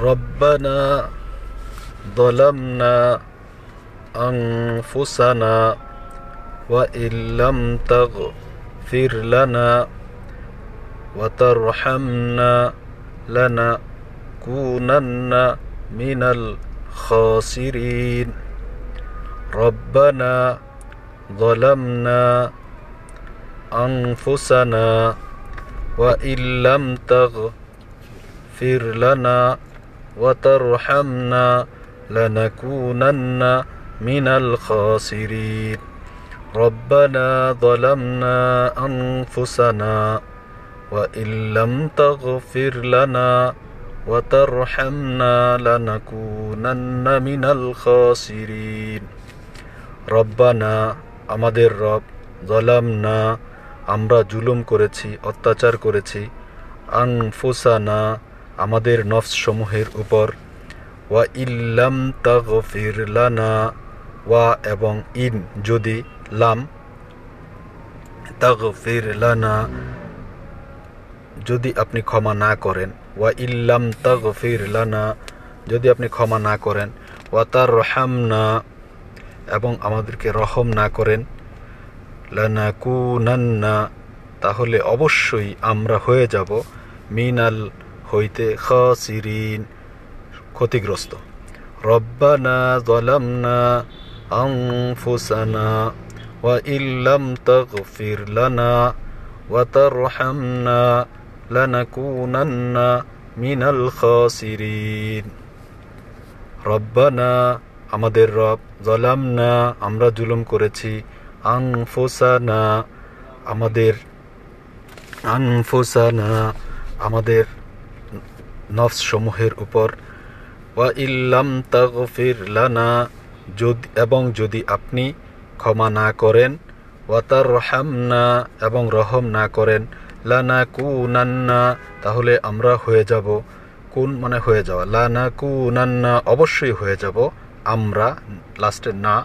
ربنا ظلمنا أنفسنا وإن لم تغفر لنا وترحمنا لنكونن من الخاسرين. ربنا ظلمنا أنفسنا وإن لم تغفر لنا وترحمنا لنكونن من الخاسرين ربنا ظلمنا أنفسنا وإن لم تغفر لنا وترحمنا لنكونن من الخاسرين রব্বানা আমাদের রব জলামনা আমরা জুলুম করেছি অত্যাচার করেছি আনফুসানা আমাদের নফসমূহের উপর। ওয়া ইল্লাম তাগফির লানা, ওয়া এবং ইন যদি লাম, তাগফির লানা, যদি আপনি ক্ষমা না করেন। ওয়া ইল্লাম তাগফির লানা, যদি আপনি ক্ষমা না করেন। ওয়া তার রহামনা এবং আমাদেরকে রহম না করেন। লানা কুনান্না তাহলে অবশ্যই আমরা হয়ে যাব। মিনাল হইতে খাসিরিন, ক্ষতিগ্রস্ত। রব্বানা জলামনা আনফুসানা ওয়া ইল্লাম তাগফির লানা ওয়া তারহামনা লানাকুনান্না মিনাল খাসিরিন। রব্বানা, আমাদের রব জলামনা আমরা জুলুম করেছি। আনফোসানা, আমাদের আনফোসানা, আমাদের নফস সমূহের উপর। ওয়া ইল্লাম তাগফির লানা, যদি এবং যদি আপনি ক্ষমা না করেন ওয়াতার রহামনা এবং রহম না করেন লানা কুনান্না তাহলে আমরা হয়ে যাব কোন মানে হয়ে যাওয়া? লানা কুনান্না অবশ্যই হয়ে যাব আমরা লাস্টে না,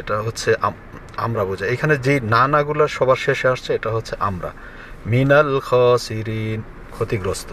এটা হচ্ছে আমরা বোঝাই এখানে যেই না নাগুলো সবার শেষে আসছে, এটা হচ্ছে আমরা। মিনাল খসিরিন, ক্ষতিগ্রস্ত।